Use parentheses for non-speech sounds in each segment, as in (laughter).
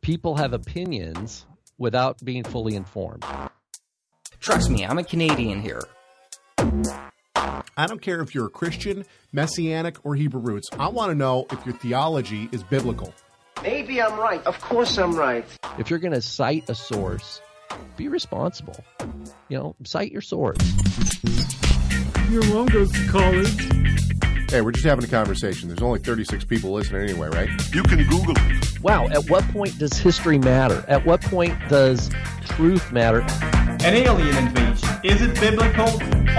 People have opinions without being fully informed. Trust me, I'm a Canadian here. I don't care if you're a Christian, Messianic, or Hebrew roots. I want to know if your theology is biblical. Maybe I'm right. Of course I'm right. If you're going to cite a source, be responsible. You know, cite your source. Your mom goes to college. Hey, we're just having a conversation. There's only 36 people listening anyway, right? You can Google it. Wow, at what point does history matter? At what point does truth matter? An alien invasion. Is it biblical?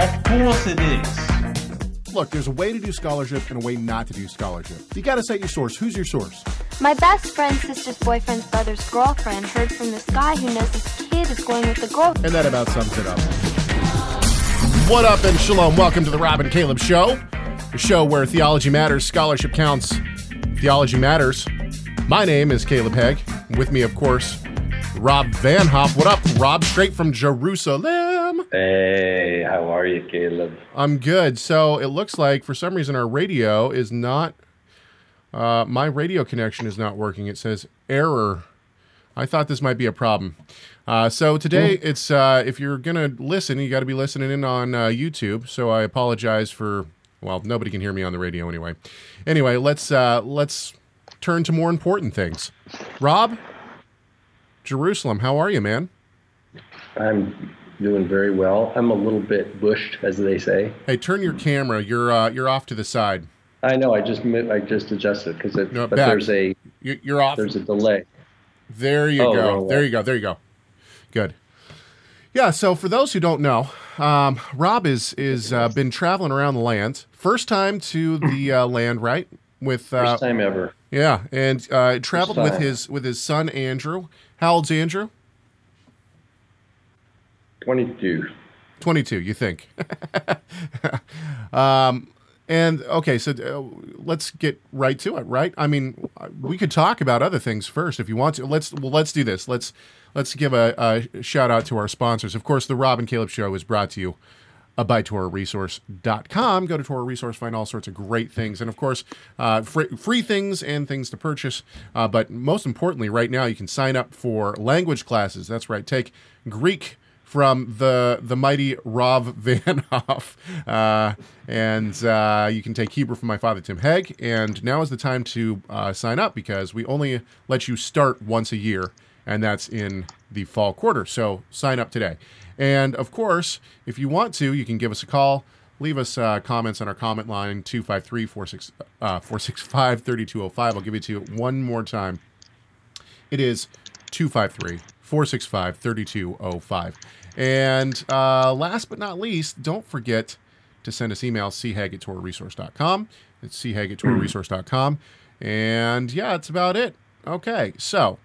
Of course it is. Look, there's a way to do scholarship and a way not to do scholarship. You got to cite your source. Who's your source? My best friend's sister's boyfriend's brother's girlfriend heard from this guy who knows his kid is going with the girl. And that about sums it up. What up and shalom. Welcome to the Rob and Caleb Show, the show where theology matters, scholarship counts, theology matters. My name is Caleb Hegg. With me, of course, Rob Van Hoff. What up, Rob? Straight from Jerusalem. Hey, how are you, Caleb? I'm good. So it looks like for some reason our radio is not. Uh, my radio connection is not working. It says error. I thought this might be a problem. Uh, so today it's uh, if you're gonna listen, you got to be listening in on uh, YouTube. So I apologize for. Well, nobody can hear me on the radio anyway. Anyway, let's uh, let's turn to more important things. Rob, Jerusalem, how are you, man? I'm doing very well. I'm a little bit bushed, as they say. Hey, turn your camera. You're uh, you're off to the side. I know. I just I just adjusted because it. No, but back. there's a You- You're off. there's a delay. There you Oh, go. There you go. There you go. Good. Yeah. So for those who don't know, um, Rob is is uh, been traveling around the land. First time to the uh, land, right? With uh, First time ever. yeah, and uh, traveled with his with his son Andrew. How old's Andrew? Twenty-two. Twenty two. You think? (laughs) um, and okay, so uh, let's get right to it. Right? I mean, we could talk about other things first if you want to. Let's well, let's do this. Let's let's give a, a shout out to our sponsors. Of course, the Rob and Caleb Show is brought to you uh, by TorahResource.com. Go to Torah Resource, find all sorts of great things, and of course, uh, free, free things and things to purchase. Uh, but most importantly, right now, you can sign up for language classes. That's right. Take Greek from the the mighty Rob (laughs) Van Hoff, uh, and uh, you can take Hebrew from my father Tim Hegg. And now is the time to uh, sign up because we only let you start once a year, and that's in the fall quarter. So sign up today. And of course, if you want to, you can give us a call. Leave us uh, comments on our comment line 253 465 3205. I'll give it to you one more time. It is 253 465 3205. And uh, last but not least, don't forget to send us email chag at torahresource.com. It's chag. And yeah, that's about it. Okay, so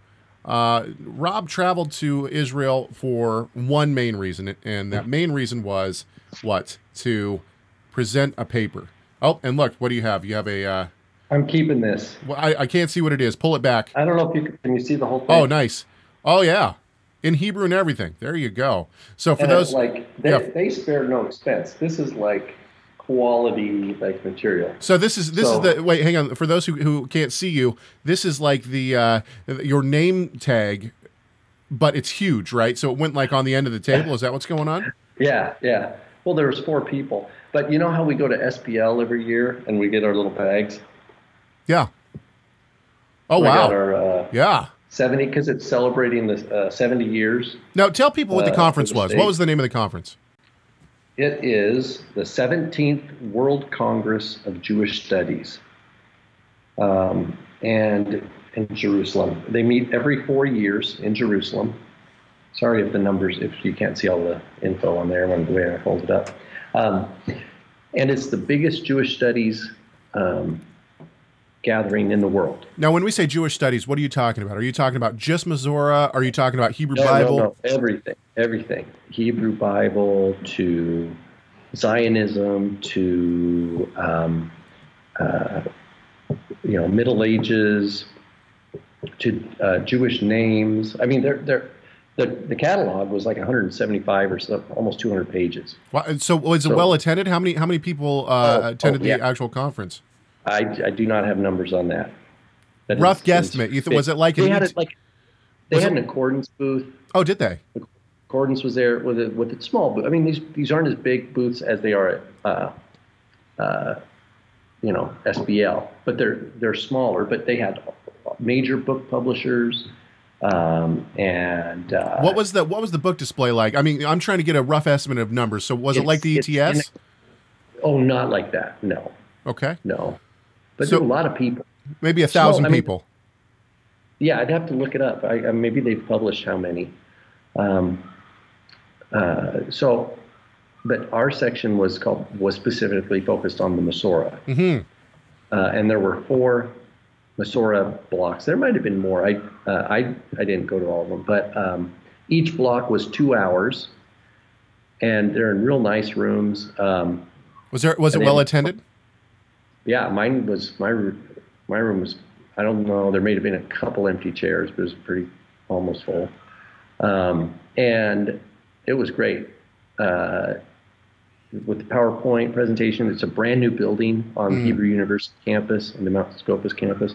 uh, Rob traveled to Israel for one main reason, and that main reason was what? To present a paper. Oh, and look, what do you have? You have a. Uh, I'm keeping this. well, I, I can't see what it is. Pull it back. I don't know if you can, you see the whole thing. Oh, nice. Oh, yeah. In Hebrew and everything. There you go. So for And those, like they, yeah. they spared no expense. This is like quality like material. so this is this So- is the wait. Hang on. For those who, who can't see you, this is like the uh, your name tag, but it's huge, right? So it went like on the end of the table. Is that what's going on? Yeah, yeah. Well, there was four people, but you know how we go to SBL every year and we get our little bags. Yeah. Oh We got wow. our uh, Yeah. 70 because it's celebrating the uh, 70 years. Now tell people what the Uh, conference the was. state. What was the name of the conference? It is the 17th World Congress of Jewish Studies, um, and in Jerusalem. They meet every four years in Jerusalem. Sorry if the numbers, if you can't see all the info on there when the way I hold it up. Um, and it's the biggest Jewish studies um, gathering in the world. Now, when we say Jewish studies, what are you talking about? Are you talking about just Masora? Are you talking about Hebrew No, Bible? no, no, everything, everything. Hebrew Bible to Zionism to um, uh, you know Middle Ages to uh, Jewish names. I mean, they're they're. The, the catalog was like 175 or so, almost 200 pages. Wha- So was it So- well attended? How many how many people uh, Oh, attended oh, yeah. the actual conference? I, I do not have numbers on that. That Rough is- guesstimate. You th- was it like they had it like they had it- an accordance booth. Oh, did they? Accordance was there with a with a small booth. I mean, these these aren't as big booths as they are at uh, uh, you know SBL, but they're they're smaller. But they had major book publishers. Um, and uh, What was the what was the book display like? I mean, I'm trying to get a rough estimate of numbers. So was it like the ETS? Oh, not like that. No, okay, no. But So- there were a lot of people. maybe a thousand I mean- people. Yeah, I'd have to look it up. I, I, maybe they've published how many. Um, uh, so, but our section was called was specifically focused on the Masora, hmm uh, and there were four Masora blocks. There might have been more. I uh, I I didn't go to all of them, but um, each block was two hours, and they're in real nice rooms. Um, Was there was it well attended? Yeah, mine was my my room was. I don't know. There may have been a couple empty chairs, but it was pretty almost full, um, and it was great. Uh, with the PowerPoint presentation, it's a brand new building on the Hebrew University campus, on the Mount Scopus campus,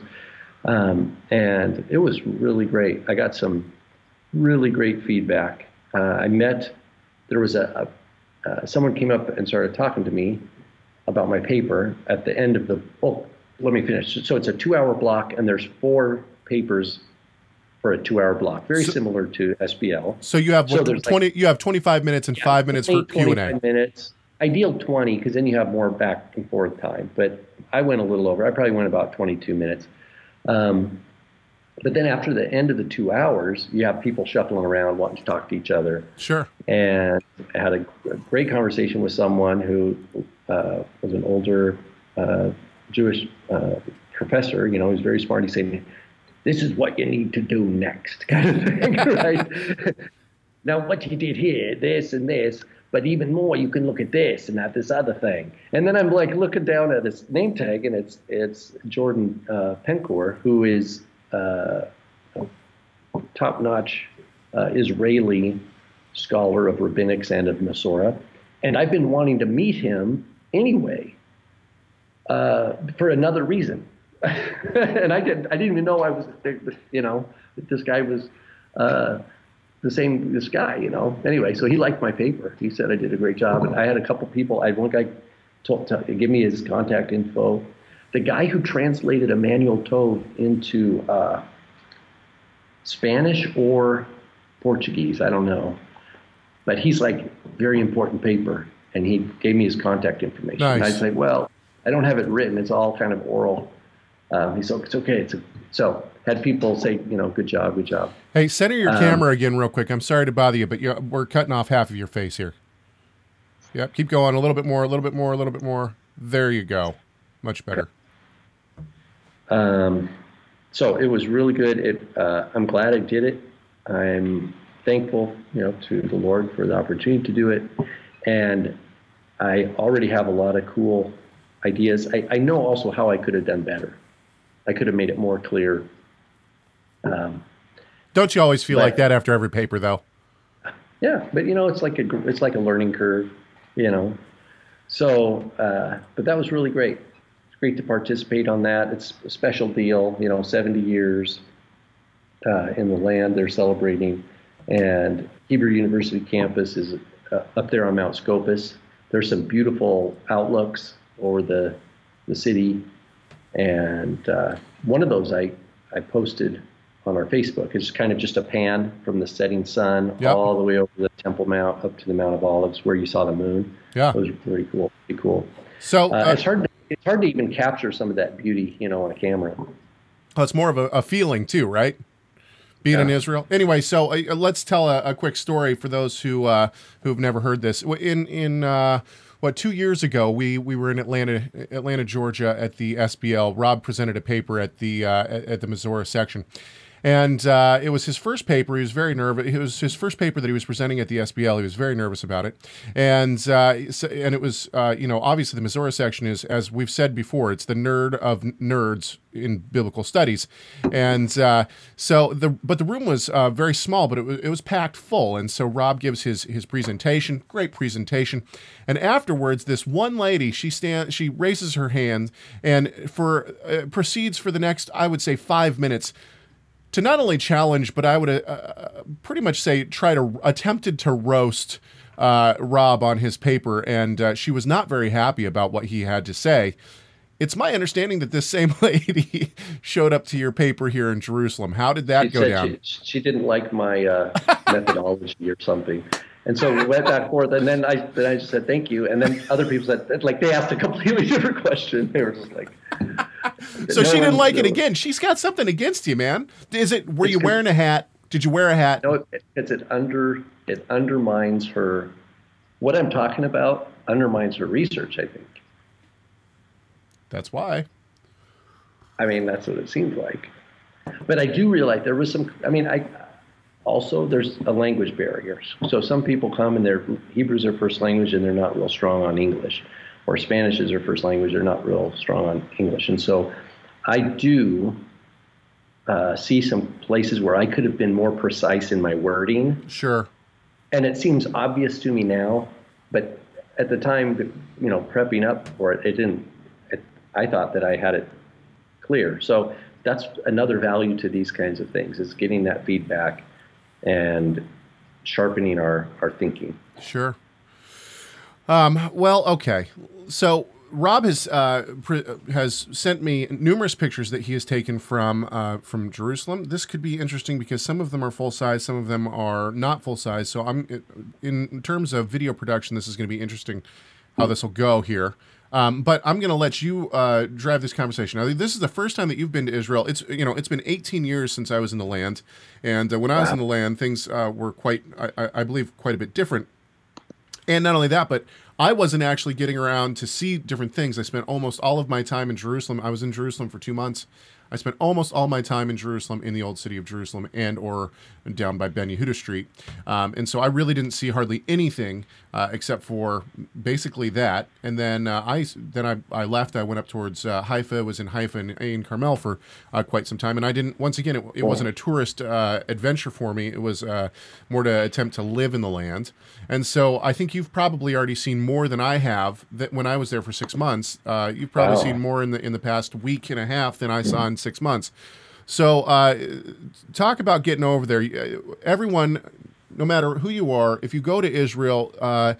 um, and it was really great. I got some really great feedback. Uh, I met. There was a, a uh, someone came up and started talking to me about my paper at the end of the oh let me finish. So it's a two hour block and there's four papers for a two hour block very So- similar to sbl So you have So what, there's like- twenty. you have twenty five minutes and five minutes for q&a minutes. Ideal 20 because then you have more back and forth time but i went a little over i probably went about 22 minutes. Um, but then after the end of the two hours you have people shuffling around wanting to talk to each other Sure. and I had a, a great conversation with someone who uh, was an older uh, Jewish uh, professor. You know, he was very smart. He said, "This is what you need to do next," (laughs) kind of thing, right? (laughs) now, what you did here, this and this, but even more, you can look at this and at this other thing. And then I'm like looking down at his name tag, and it's it's Jordan uh, Penkower, who is uh, top-notch uh, Israeli scholar of rabbinics and of Masorah. And I've been wanting to meet him anyway uh, for another reason. (laughs) and I didn't, I didn't even know I was, you know, this guy was the same, this guy, you know. Anyway, so he liked my paper. He said I did a great job. And I had a couple people, I had one guy told, to give me his contact info. The guy who translated Emanuel Tov into uh, Spanish or Portuguese, I don't know. But he's like, very important paper. And he gave me his contact information. And I Nice. said, well, I don't have it written. It's all kind of oral. Um, he said, it's okay. It's a, so had people say, you know, good job, good job. Hey, center your Um, camera again, real quick. I'm sorry to bother you, but we're cutting off half of your face here. Yep. Keep going. A little bit more. A little bit more. A little bit more. There you go. Much better. Um, so it was really good. It, uh, I'm glad I did it. I'm thankful, you know, to the Lord for the opportunity to do it. And I already have a lot of cool ideas. I, I know also how I could have done better. I could have made it more clear. Um, Don't you always feel But- like that after every paper, though? yeah, but you know, it's like a it's like a learning curve, you know. So, uh, but that was really great. Great to participate on that. It's a special deal, you know, 70 years uh, in the land they're celebrating, and Hebrew University campus is uh, up there on Mount Scopus. There's some beautiful outlooks over the the city, and uh, one of those I I posted on our Facebook. It's kind of just a pan from the setting sun Yep. all the way over the Temple Mount up to the Mount of Olives, where you saw the moon. Yeah. It was pretty cool. Pretty cool. So Uh, uh, it's hard. To, it's hard to even capture some of that beauty, you know, on a camera. well, it's more of a, a feeling too, right? Being in Israel. Anyway, so uh, let's tell a, a quick story for those who uh, who've never heard this. In in uh, what two years ago we we were in Atlanta, Atlanta, Georgia, at the SBL. Rob presented a paper at the uh, at the Masora section, And uh, it was his first paper. He was very nervous. It was his first paper that he was presenting at the SBL. He was very nervous about it, and uh, and it was uh, you know obviously the Masora section is as we've said before, it's the nerd of nerds in biblical studies, and uh, so the but the room was uh, very small, but it was it was packed full, and so Rob gives his his presentation, great presentation, and afterwards this one lady she stand she raises her hand and for uh, proceeds for the next I would say five minutes to not only challenge, but I would uh, uh, pretty much say try to attempted to roast uh, Rob on his paper, and uh, she was not very happy about what he had to say. It's my understanding that this same (laughs) lady showed up to your paper here in Jerusalem. How did that she go down? She, she didn't like my uh, (laughs) methodology or something. And so we went back and forth, and then I then I just said thank you, and then other people said like they asked a completely (laughs) different question. They were just like, (laughs) So no she didn't like it again. She's got something against you, man. Is it? Were you wearing a hat? Did you wear a hat? No, it, it's it under it undermines her. What I'm talking about undermines her research. I think. That's why. I mean, that's what it seems like. But I do realize there was some. I mean, I also there's a language barrier. So some people come and their Hebrew's their first language and they're not real strong on English, or Spanish is their first language, they're not real strong on English. And so I do uh, see some places where I could have been more precise in my wording, Sure. and it seems obvious to me now. But at the time, you know, prepping up for it, it didn't. It, I thought that I had it clear. So that's another value to these kinds of things is getting that feedback and sharpening our, our thinking. Sure. Um, well, okay. So Rob has uh, pr- has sent me numerous pictures that he has taken from uh, from Jerusalem. This could be interesting because some of them are full size, some of them are not full size. So I'm in, in terms of video production, this is going to be interesting how this will go here. Um, but I'm going to let you uh, drive this conversation. Now, this is the first time that you've been to Israel. It's you know it's been 18 years since I was in the land, and uh, when I was in the land, things uh, were quite, I- I believe, quite a bit different. And not only that, but I wasn't actually getting around to see different things. I spent almost all of my time in Jerusalem. I was in Jerusalem for two months. I spent almost all my time in Jerusalem, in the old city of Jerusalem, and or down by Ben Yehuda Street. Um, and so I really didn't see hardly anything uh, except for basically that. And then uh, I then I, I left. I went up towards uh, Haifa. Was in Haifa and in Carmel for uh, quite some time. And I didn't. Once again, it, it wasn't a tourist uh, adventure for me. It was uh, more to attempt to live in the land. And so I think you've probably already seen more than I have. That when I was there for six months, uh, you've probably Wow. seen more in the in the past week and a half than I saw in six months. So uh, talk about getting over there. Everyone, no matter who you are, if you go to Israel. Uh,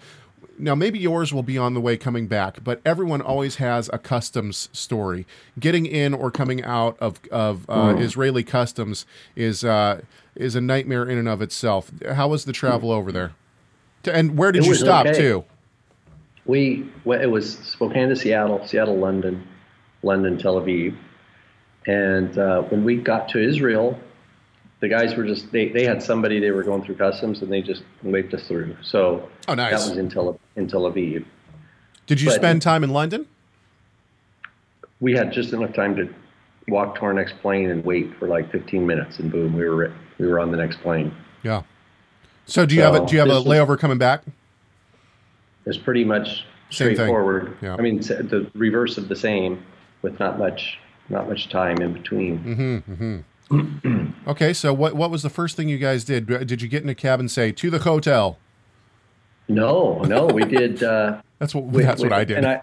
now maybe yours will be on the way coming back, but everyone always has a customs story. Getting in or coming out of of uh, Israeli customs is uh, is a nightmare in and of itself. How was the travel over there? And where did you stop okay. too? We, well, it was Spokane to Seattle, Seattle, London, London, Tel Aviv. And uh, when we got to Israel, the guys were just, they, they had somebody they were going through customs and they just waved us through. So Oh, nice. that was in Tel, in Tel Aviv. Did you but- spend time in London? we had just enough time to walk to our next plane and wait for like 15 minutes, and boom, we were we were on the next plane. Yeah. So do you have a do you have a this was- layover coming back? It's pretty much straightforward. Yeah. I mean, the reverse of the same, with not much not much time in between. Mm-hmm, mm-hmm. (clears throat) Okay, so what what was the first thing you guys did? Did you get in a cab and say to the hotel? No, no, we did. Uh, (laughs) That's what we- that's we- what I did. And I,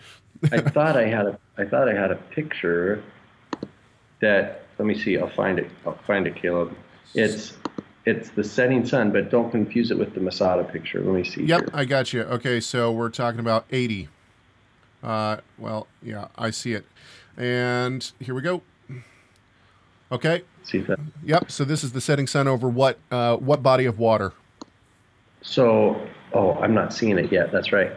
I (laughs) thought I had a I thought I had a picture that. Let me see. I'll find it. I'll find it, Caleb. It's it's the setting sun, but don't confuse it with the Masada picture. Let me see. Yep, here. I got you. Okay, so we're talking about 80. Uh, well, yeah, I see it. And here we go. Okay. See that. Yep. So this is the setting sun over what uh, what body of water? So, oh, I'm not seeing it yet. That's right.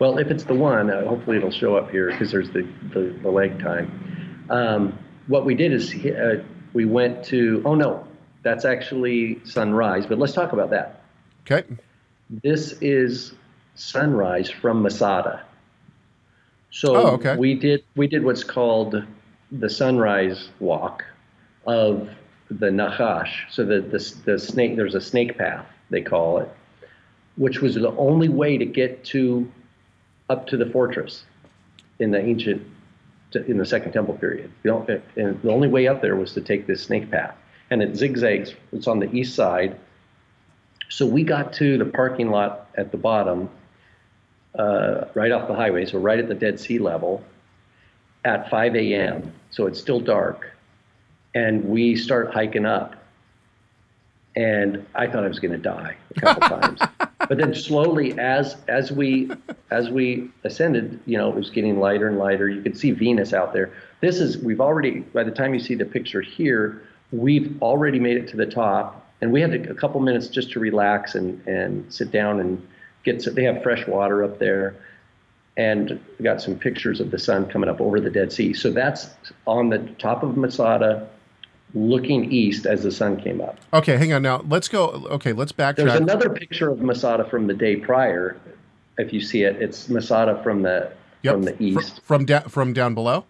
Well, if it's the one, uh, hopefully it'll show up here because there's the, the, the leg time. Um, what we did is uh, we went to, oh no, that's actually sunrise, but let's talk about that. Okay. This is sunrise from Masada. So Oh, okay. we did we did what's called the sunrise walk of the Nachash. So the, the the snake there's a snake path they call it, which was the only way to get to up to the fortress in the ancient in the Second Temple period. Know, and the only way up there was to take this snake path, and it zigzags. It's on the east side. So we got to the parking lot at the bottom, uh, right off the highway, so right at the Dead Sea level, at 5 a.m. So it's still dark, and we start hiking up. And I thought I was going to die a couple (laughs) times, but then slowly, as as we as we ascended, you know, it was getting lighter and lighter. You could see Venus out there. This is we've already. By the time you see the picture here, we've already made it to the top, and we had a couple minutes just to relax and and sit down and get. They have fresh water up there and we got some pictures of the sun coming up over the Dead Sea. So that's on the top of Masada, looking east as the sun came up. Okay, hang on now. Let's go. Okay, let's backtrack. There's another picture of Masada from the day prior. If you see it, it's Masada from the Yep, from the fr- east, from da- from down below.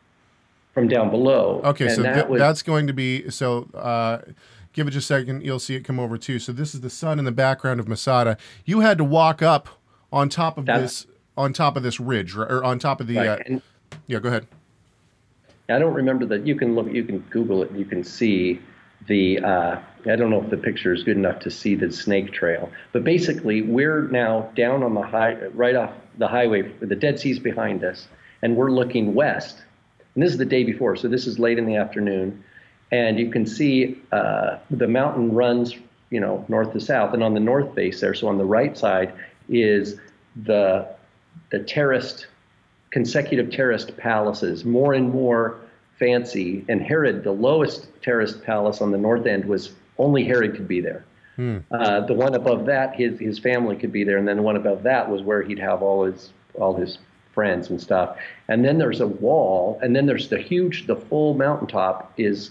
from down below. Okay, And so that th- was, that's going to be so. Uh, give it just a second. You'll see it come over too. So this is the sun in the background of Masada. You had to walk up on top of this on top of this ridge, or on top of the. right. Uh, and yeah, go ahead. I don't remember that. You can look. You can Google it. You can see the. Uh, I don't know if the picture is good enough to see the snake trail, but basically we're now down on the high, right off the highway. The Dead Sea's behind us, and we're looking west. And this is the day before, so this is late in the afternoon, and you can see uh, the mountain runs, you know, north to south, and on the north face there, so on the right side is the the terraced consecutive terraced palaces, more and more fancy. And Herod, the lowest terraced palace on the north end, was only Herod could be there. Uh, the one above that, his his family could be there, and then the one above that was where he'd have all his all his friends and stuff. And then there's a wall, and then there's the huge, the full mountaintop is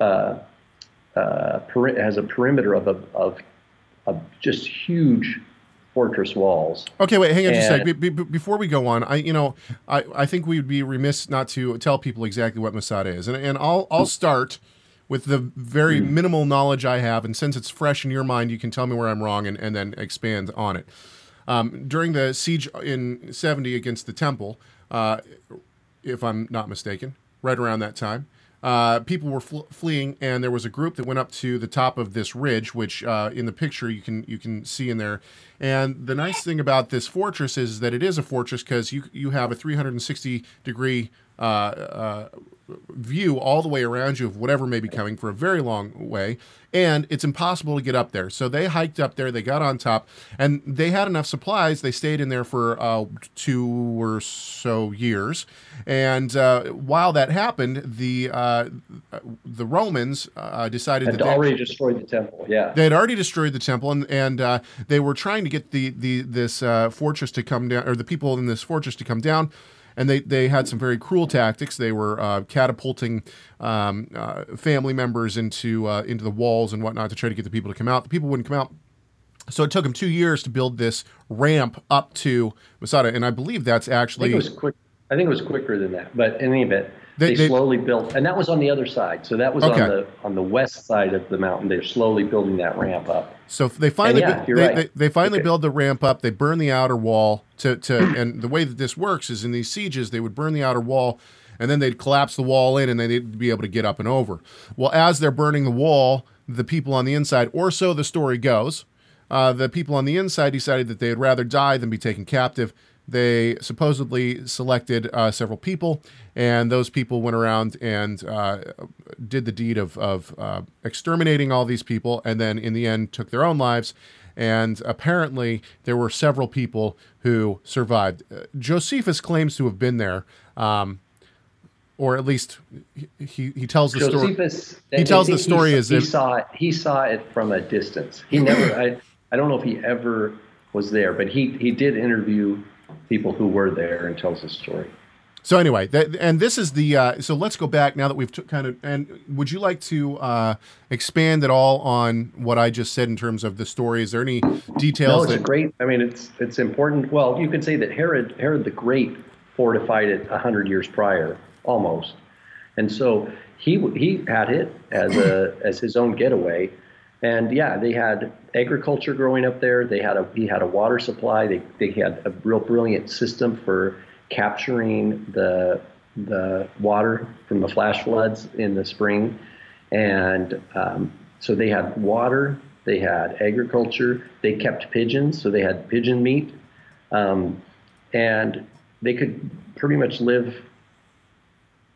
uh, uh, peri- has a perimeter of a, of of just huge fortress walls. Okay, wait, hang on just a And- sec. Be, be, before we go on, I you know I, I think we would be remiss not to tell people exactly what Masada is, and and I'll I'll start with the very minimal knowledge I have, and since it's fresh in your mind, you can tell me where I'm wrong, and, and then expand on it. Um, during the siege in 70 against the temple, uh, if I'm not mistaken, right around that time. Uh, people were fl- fleeing, and there was a group that went up to the top of this ridge, which uh, in the picture you can you can see in there. And the nice thing about this fortress is that it is a fortress because you you have a 360 degree uh, uh, view all the way around you of whatever may be coming for a very long way, and it's impossible to get up there. So they hiked up there, they got on top, and they had enough supplies. They stayed in there for uh, two or so years, and uh, while that happened, the uh, the Romans uh, decided Had that they, already destroyed the temple. Yeah. they had already destroyed the temple, and and uh, they were trying to get the the this uh, fortress to come down, or the people in this fortress to come down. And they, they had some very cruel tactics. They were uh, catapulting um, uh, family members into uh, into the walls and whatnot to try to get the people to come out. The people wouldn't come out. So it took them two years to build this ramp up to Masada, and I believe that's I think actually it was quick. I think it was quicker than that, but in any event, They- they, they- slowly built, and that was on the other side. So that was Okay. on the on the west side of the mountain. They're slowly building that ramp up. So they finally yeah, bu- they, right. they, they finally Okay. build the ramp up. They burn the outer wall to to (clears throat) and the way that this works is in these sieges they would burn the outer wall and then they'd collapse the wall in and then they'd be able to get up and over. Well, as they're burning the wall, the people on the inside, or so the story goes, uh, the people on the inside decided that they'd rather die than be taken captive. They supposedly selected uh, several people, and those people went around and uh, did the deed of, of uh, exterminating all these people, and then in the end took their own lives. And apparently, there were several people who survived. Uh, Josephus claims to have been there, um, or at least he, he, tells the story. He tells the story he, as he if- saw it. He saw it from a distance. He never. I I don't know if he ever was there, but he he did interview people who were there and tells the story. So anyway, that, and this is the. Uh, so let's go back now that we've took kind of. And would you like to uh, expand at all on what I just said in terms of the story? Is there any details? No, it's that? great. I mean, it's it's important. Well, you could say that Herod Herod the Great fortified it a hundred years prior, almost, And so he he had it as a as his own getaway. And yeah, they had agriculture growing up there. They had a he had a water supply. They they had a real brilliant system for capturing the the water from the flash floods in the spring, and um, so they had water. They had agriculture. They kept pigeons, so they had pigeon meat, um, and they could pretty much live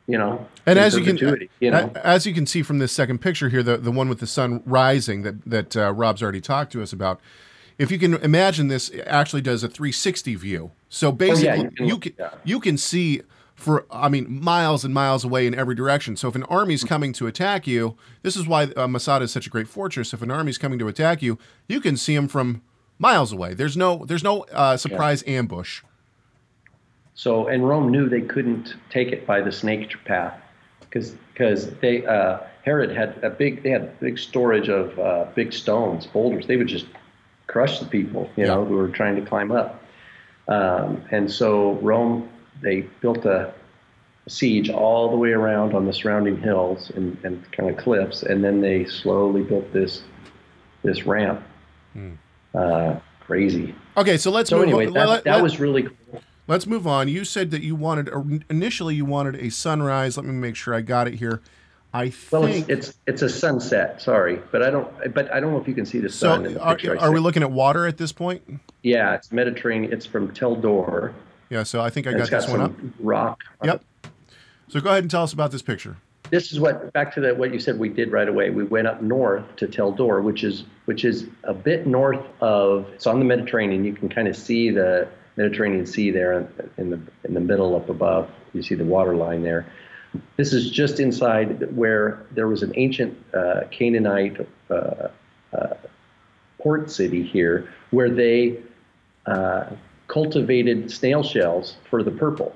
you know. And as you can, you know, as you can see from this second picture here, the the one with the sun rising that that uh, Rob's already talked to us about. If you can imagine this, actually does a 360 view. So basically, you can you can yeah. you can see for I mean miles and miles away in every direction. So if an army's coming to attack you, this is why uh, Masada is such a great fortress. If an army's coming to attack you, you can see them from miles away. There's no there's no uh, surprise ambush. So, and Rome knew they couldn't take it by the snake path, because because they uh, Herod had a big they had big storage of uh, big stones, boulders. They would just crush the people, you know, who were trying to climb up. Um, and so Rome they built a siege all the way around on the surrounding hills and, and kind of cliffs, and then they slowly built this this ramp. Uh, crazy. Okay, so let's So move anyway, on. that, Let- that let- was really cool. Let's move on. You said that you wanted initially you wanted a sunrise. Let me make sure I got it here. I Well, think it's, it's it's a sunset. Sorry, but I don't. But I don't know if you can see the sun. in so. the Are, are we looking at water at this point? Yeah, it's Mediterranean. It's from Tel Dor. Yeah. So I think I got it's got this one up. some rock. Yep. So go ahead and tell us about this picture. This is what back to the, what you said we did right away. We went up north to Tel Dor, which is which is a bit north of. It's on the Mediterranean. You can kind of see the Mediterranean Sea there in, in the in the middle up above. You see the water line there. This is just inside where there was an ancient uh, Canaanite uh, uh, port city here, where they uh, cultivated snail shells for the purple.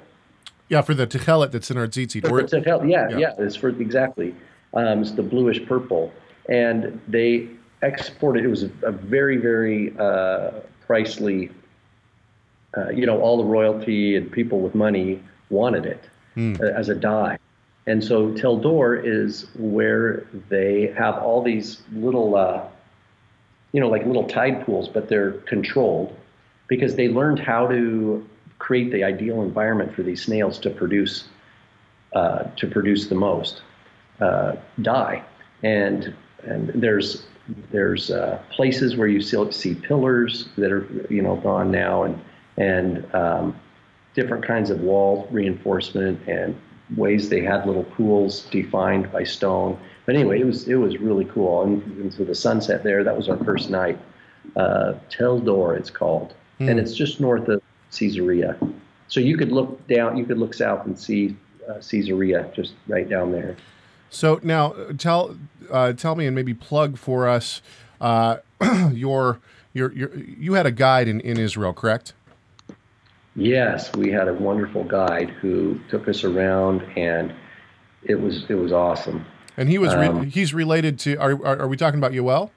Yeah, for the techelet that's in our tzitzit. For the Tehel, yeah, yeah. yeah, it's for exactly. Um, it's the bluish purple, and they exported. It was a, a very, very uh, pricely. Uh, you know, all the royalty and people with money wanted it uh, as a dye, and so Tel Dor is where they have all these little, uh, you know, like little tide pools, but they're controlled because they learned how to create the ideal environment for these snails to produce uh, to produce the most uh, dye. And and there's there's uh, places where you still see pillars that are you know gone now, and and um, different kinds of wall reinforcement and ways they had little pools defined by stone. But anyway, it was it was really cool. And, and so the sunset there, that was our first night. Uh, Tel Dor, it's called, and it's just north of Caesarea. So you could look down, you could look south and see uh, Caesarea just right down there. So now tell uh, tell me and maybe plug for us uh, (clears throat) your your your you had a guide in, in Israel, correct? Yes, we had a wonderful guide who took us around, and it was it was awesome. And he was re- Um, he's related to are, are are we talking about Yoel?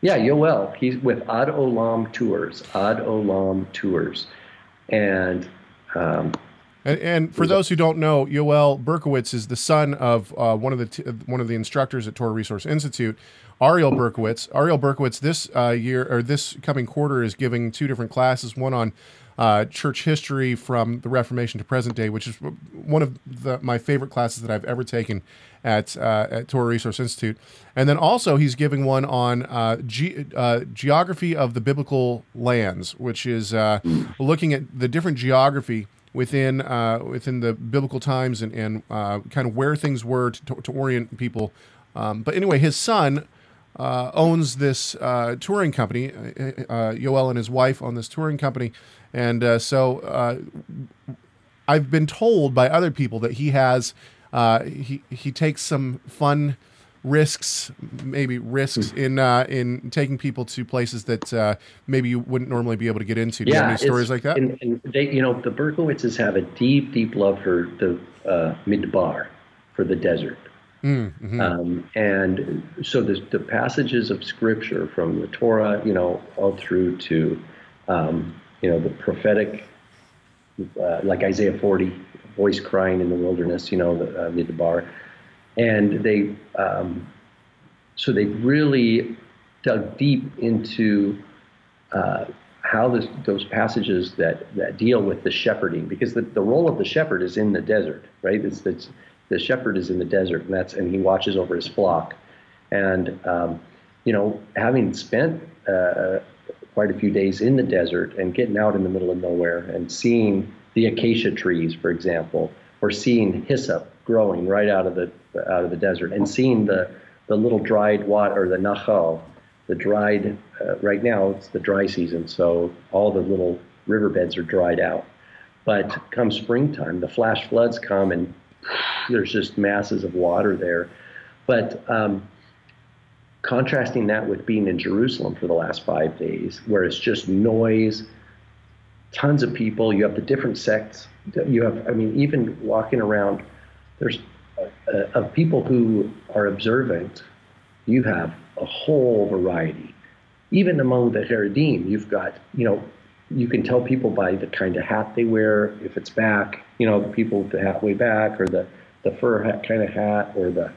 Yeah, Yoel. He's with Ad Olam Tours. Ad Olam Tours, and um, And, and for those who don't know, Yoel Berkowitz is the son of uh, one of the t- one of the instructors at Torah Resource Institute, Ariel Berkowitz. Ariel Berkowitz this uh, year or this coming quarter is giving two different classes. One on uh, church history from the Reformation to present day, which is one of the, my favorite classes that I've ever taken at uh, at Torah Resource Institute. And then also he's giving one on uh, ge- uh, geography of the biblical lands, which is uh, looking at the different geography within uh, within the biblical times and, and uh, kind of where things were to, to orient people. Um, but anyway, his son uh, owns this uh, touring company. Uh, uh, Yoel and his wife own this touring company, and uh, so uh, I've been told by other people that he has uh, he he takes some fun risks, maybe risks in uh, in taking people to places that uh, maybe you wouldn't normally be able to get into. Do you have any stories like that? And, and they, you know, the Berkowitzes have a deep, deep love for the uh, midbar, for the desert. Mm-hmm. Um, and so the, the passages of scripture from the Torah, you know, all through to, um, you know, the prophetic uh, like Isaiah 40, voice crying in the wilderness, you know, the, uh, Midbar. And they, um, so they really dug deep into uh, how this, those passages that, that deal with the shepherding, because the, the role of the shepherd is in the desert, right? It's, it's, the shepherd is in the desert, and that's and he watches over his flock. And um, you know, having spent uh, quite a few days in the desert and getting out in the middle of nowhere and seeing the acacia trees, for example, or seeing hyssop growing right out of the out of the desert, and seeing the the little dried water or the nachal, the dried. Uh, right now it's the dry season, so all the little riverbeds are dried out. But come springtime, the flash floods come and there's just masses of water there. But um, contrasting that with being in Jerusalem for the last five days, where it's just noise, tons of people, you have the different sects. You have, I mean, even walking around, there's uh, of people who are observant, you have a whole variety. Even among the Haredim, you've got, you know, you can tell people by the kind of hat they wear, if it's back, you know, the people with the hat way back, or the, the fur hat kind of hat, or the,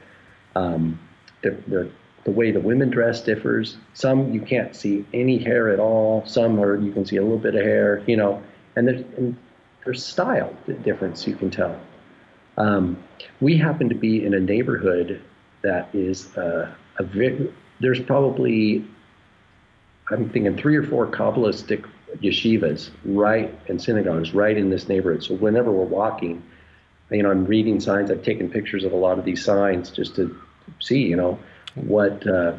um, the, the, the way the women dress differs. Some you can't see any hair at all. Some are you can see a little bit of hair, you know, and there's, and there's style difference you can tell. Um, we happen to be in a neighborhood that is uh, a very, there's probably I'm thinking three or four Kabbalistic yeshivas right and synagogues right in this neighborhood. So whenever we're walking, you know, I'm reading signs. I've taken pictures of a lot of these signs just to see, you know, what. Uh,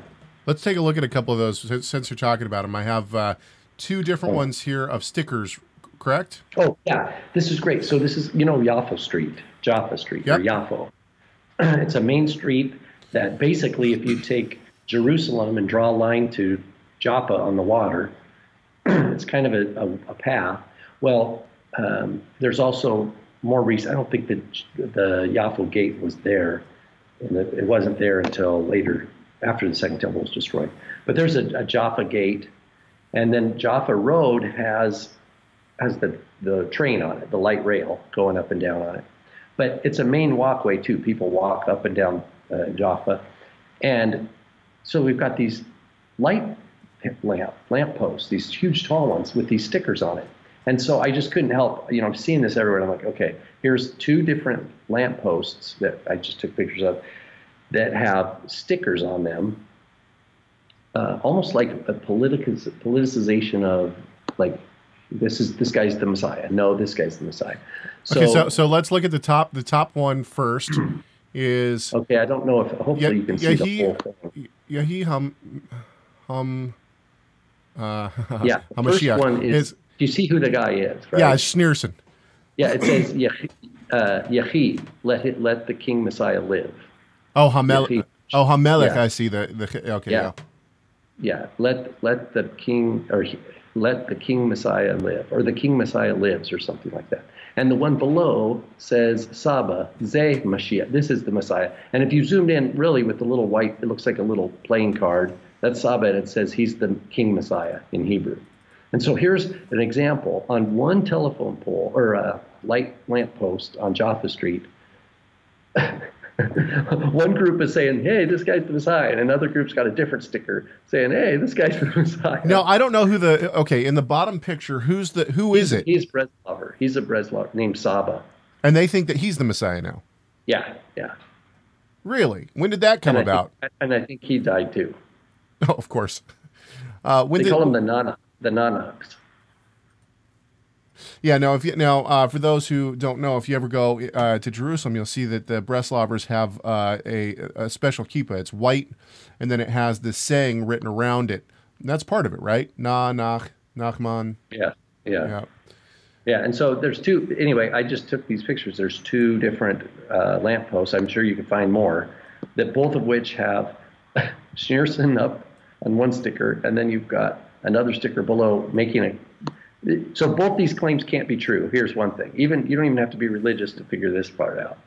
Let's take a look at a couple of those since you're talking about them. I have uh, two different oh. ones here of stickers, correct? Oh yeah, this is great. So this is you know Yafo Street, Jaffa Street yep. or Yafo. (clears throat) it's a main street that basically, if you take Jerusalem and draw a line to Joppa on the water, (clears throat) it's kind of a, a, a path. Well, um, there's also more recent. I don't think that the Yafo Gate was there, and it wasn't there until later, after the Second Temple was destroyed. But there's a, a Jaffa Gate, and then Jaffa Road has has the the train on it, the light rail going up and down on it. But it's a main walkway too. People walk up and down uh, Jaffa, and so we've got these light lamp lamp posts, these huge tall ones with these stickers on it. And so I just couldn't help, you know, I'm seeing this everywhere. I'm like, okay, here's two different lamp posts that I just took pictures of that have stickers on them, uh, almost like a politic- politicization of like this is this guy's the Messiah. No, this guy's the Messiah. So, okay, so so let's look at the top. The top one first (clears throat) is okay. I don't know if hopefully yeah, you can yeah, see he, the whole thing. Yeah, he hum hum uh, (laughs) yeah, first one is, is, Do you see who the guy is? Right? Yeah, it's Schneerson. Yeah, it says Yahi, uh, let it, let the King Messiah live. Oh, Hamelech. Oh, Hamelech. Yeah. I see the the. Okay. Yeah. yeah. Yeah. Let let the king or let the King Messiah live, or the King Messiah lives, or something like that. And the one below says Saba, Ze Mashiach. This is the Messiah. And if you zoomed in really with the little white, it looks like a little playing card that's Saba, and it says he's the King Messiah in Hebrew. And so here's an example on one telephone pole or a light lamp post on Jaffa Street. (laughs) (laughs) one group is saying, "Hey, this guy's the Messiah," and another group's got a different sticker saying, "Hey, this guy's (laughs) the Messiah." No, I don't know who the. Okay, in the bottom picture, who's the who he's, is it? He's Breslover. He's a Breslover named Saba. And they think that he's the Messiah now. Yeah, yeah. Really? When did that come and about? Think, and I think he died too. Oh, (laughs) of course. Uh, when they did, call him the Nana, the Nanaks. Yeah, now if you now uh, for those who don't know, if you ever go uh, to Jerusalem, you'll see that the Breslovers have uh, a, a special kippah. It's white, and then it has this saying written around it. And that's part of it, right? Na nach Nachman. Yeah, yeah, yeah. Yeah, and so there's two. Anyway, I just took these pictures. There's two different uh, lampposts. I'm sure you can find more. That both of which have (laughs) Schneerson up on one sticker, and then you've got another sticker below making a. So both these claims can't be true. Here's one thing: even you don't even have to be religious to figure this part out.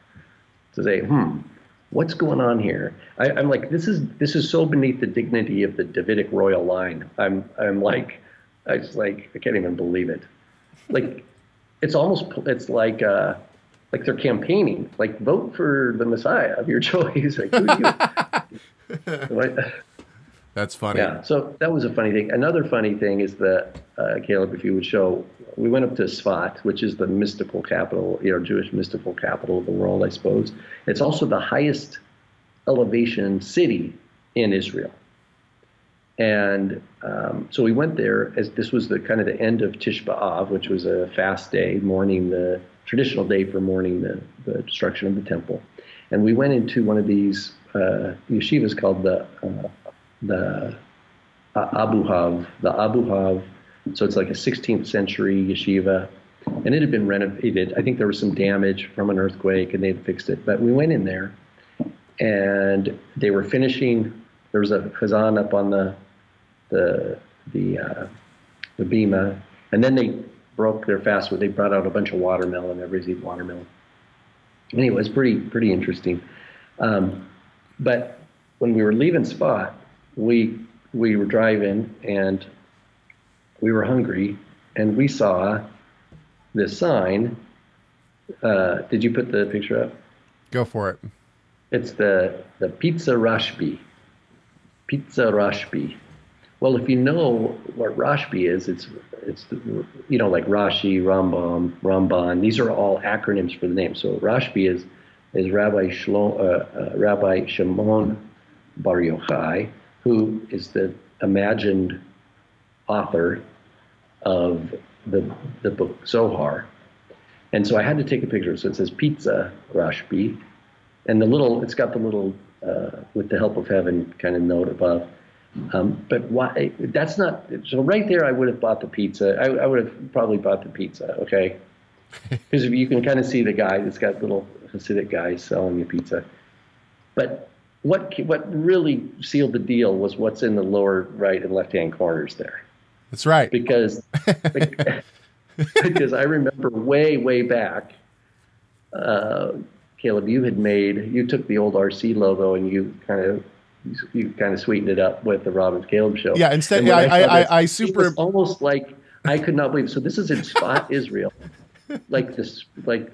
To say, hmm, what's going on here? I, am like, this is this is so beneath the dignity of the Davidic royal line. I'm I'm like, I just like I can't even believe it. Like, (laughs) it's almost it's like uh, like they're campaigning, like vote for the Messiah of your (laughs) choice. Like, who do you- (laughs) Like, That's funny. yeah, so that was a funny thing. Another funny thing is that uh, Caleb, if you would show, we went up to Sfat, which is the mystical capital, you know, Jewish mystical capital of the world, I suppose. It's also the highest elevation city in Israel. And um, so we went there as this was the kind of the end of Tish B'Av, which was a fast day, mourning the traditional day for mourning the, the destruction of the temple. And we went into one of these uh, yeshivas called the uh, the uh, Abuhav, the Abuhav. So it's like a 16th century yeshiva, and it had been renovated. I think there was some damage from an earthquake, and they had fixed it. But we went in there, and they were finishing. There was a chazan up on the the the uh, the bima, and then they broke their fast. They brought out a bunch of watermelon. Everybody's eating watermelon. Anyway, it was pretty pretty interesting. Um, but when we were leaving Tzfat, we we were driving and we were hungry, and we saw this sign. Uh, did you put the picture up? Go for it. It's the the Pizza Rashbi. Pizza Rashbi. Well, if you know what Rashbi is, it's it's the, you know like Rashi, Rambam, Ramban. These are all acronyms for the name. So Rashbi is is Rabbi Shlo, uh, uh, Rabbi Shimon Bar Yochai, who is the imagined author of the the book Zohar. And so I had to take a picture. So it says Pizza Rashbi, and the little it's got the little uh, with the help of heaven kind of note above. Um, but why? That's not. So right there, I would have bought the pizza. I, I would have probably bought the pizza. Okay, (laughs) because you can kind of see the guy that's got little Hasidic guys selling you pizza. But what what really sealed the deal was what's in the lower right and left hand corners there That's right. because (laughs) because I remember way way back, uh, Caleb, you had made you took the old RC logo and you kind of you kind of sweetened it up with the Robin Caleb show. Yeah, instead- when I- I- I- I super- almost like I could not believe. So this is in Tzfat (laughs) Israel, like this like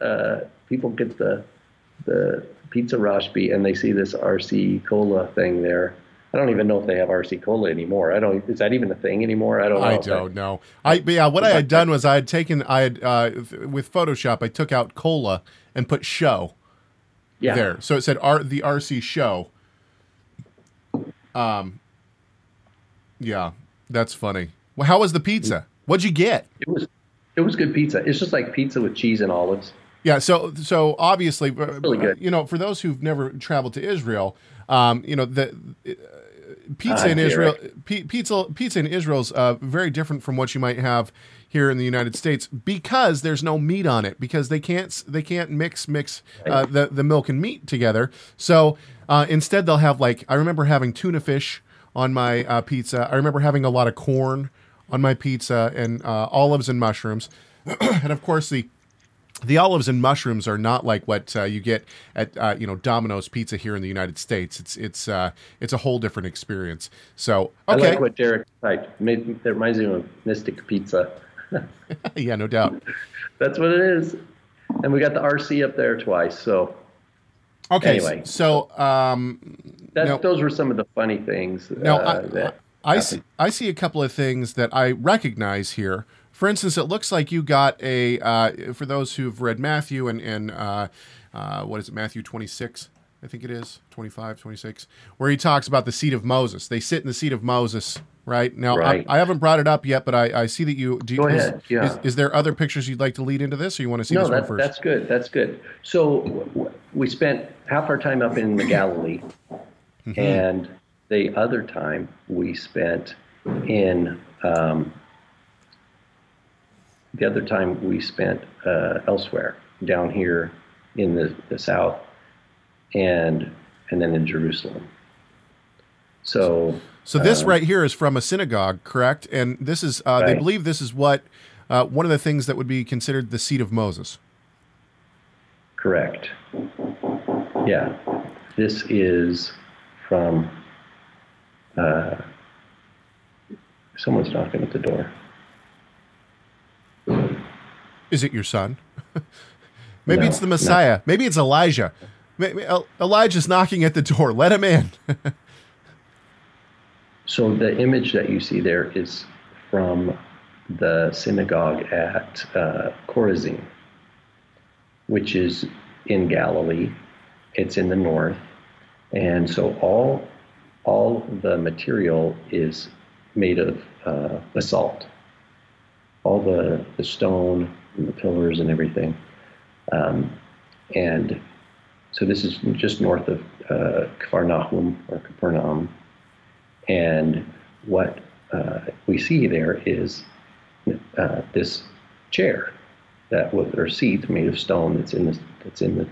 uh, people get the the pizza rashbi and they see this RC cola thing there. I don't even know if they have RC cola anymore. I don't. Is that even a thing anymore? I don't know. I don't know. I but yeah, what I had done was I had taken I had uh, with Photoshop I took out cola and put show Yeah. there, so it said R the RC show. Um. Yeah, that's funny. Well, how was the pizza? What'd you get? It was it was good pizza. It's just like pizza with cheese and olives. Yeah, so so obviously, uh, Really you know, for those who've never traveled to Israel, um, you know, the uh, pizza Ah, in Israel, pi- pizza pizza in Israel is uh, very different from what you might have here in the United States because there's no meat on it because they can't they can't mix mix uh, the the milk and meat together. So uh, instead, they'll have like I remember having tuna fish on my uh, pizza. I remember having a lot of corn on my pizza and uh, olives and mushrooms, (clears throat) and of course the the olives and mushrooms are not like what uh, you get at uh, you know Domino's Pizza here in the United States. It's it's uh, it's a whole different experience. So okay, I like what Derek typed. Made, that reminds me of Mystic Pizza. (laughs) (laughs) yeah, no doubt. That's what it is. And we got the RC up there twice. So Okay, Anyway. so um, that those were some of the funny things. now uh, I, I see I see a couple of things that I recognize here. For instance, it looks like you got a uh, for those who've read Matthew and and uh, uh, what is it Matthew twenty six. I think it is 25, 26, where he talks about the seat of Moses. They sit in the seat of Moses, right? Now, Right. I, I haven't brought it up yet, but I, I see that you do. Go is, ahead, yeah. is, is there other pictures you'd like to lead into this, or you want to see no, this that, first? that's good. That's good. So w- w- we spent half our time up in the Galilee, Mm-hmm. and the other time we spent in um, the other time we spent uh, elsewhere down here in the, the south, and and then in Jerusalem. So So this Uh, right here is from a synagogue, correct? And this is uh, they believe this is what uh, one of the things that would be considered the seat of Moses. Correct. Yeah. This is from. Uh, someone's knocking at the door. Is it your son? (laughs) Maybe No, it's the no. Messiah. Maybe it's Elijah. Maybe El- Elijah's knocking at the door. Let him in. (laughs) So the image that you see there is from the synagogue at uh, Chorazin, which is in Galilee. It's in the north, and so all all the material is made of uh, basalt. All the the stone the pillars and everything, um, and so this is just north of uh, Kfar Nahum or Capernaum. And what uh, we see there is uh, this chair that was, or seat made of stone that's in the that's in the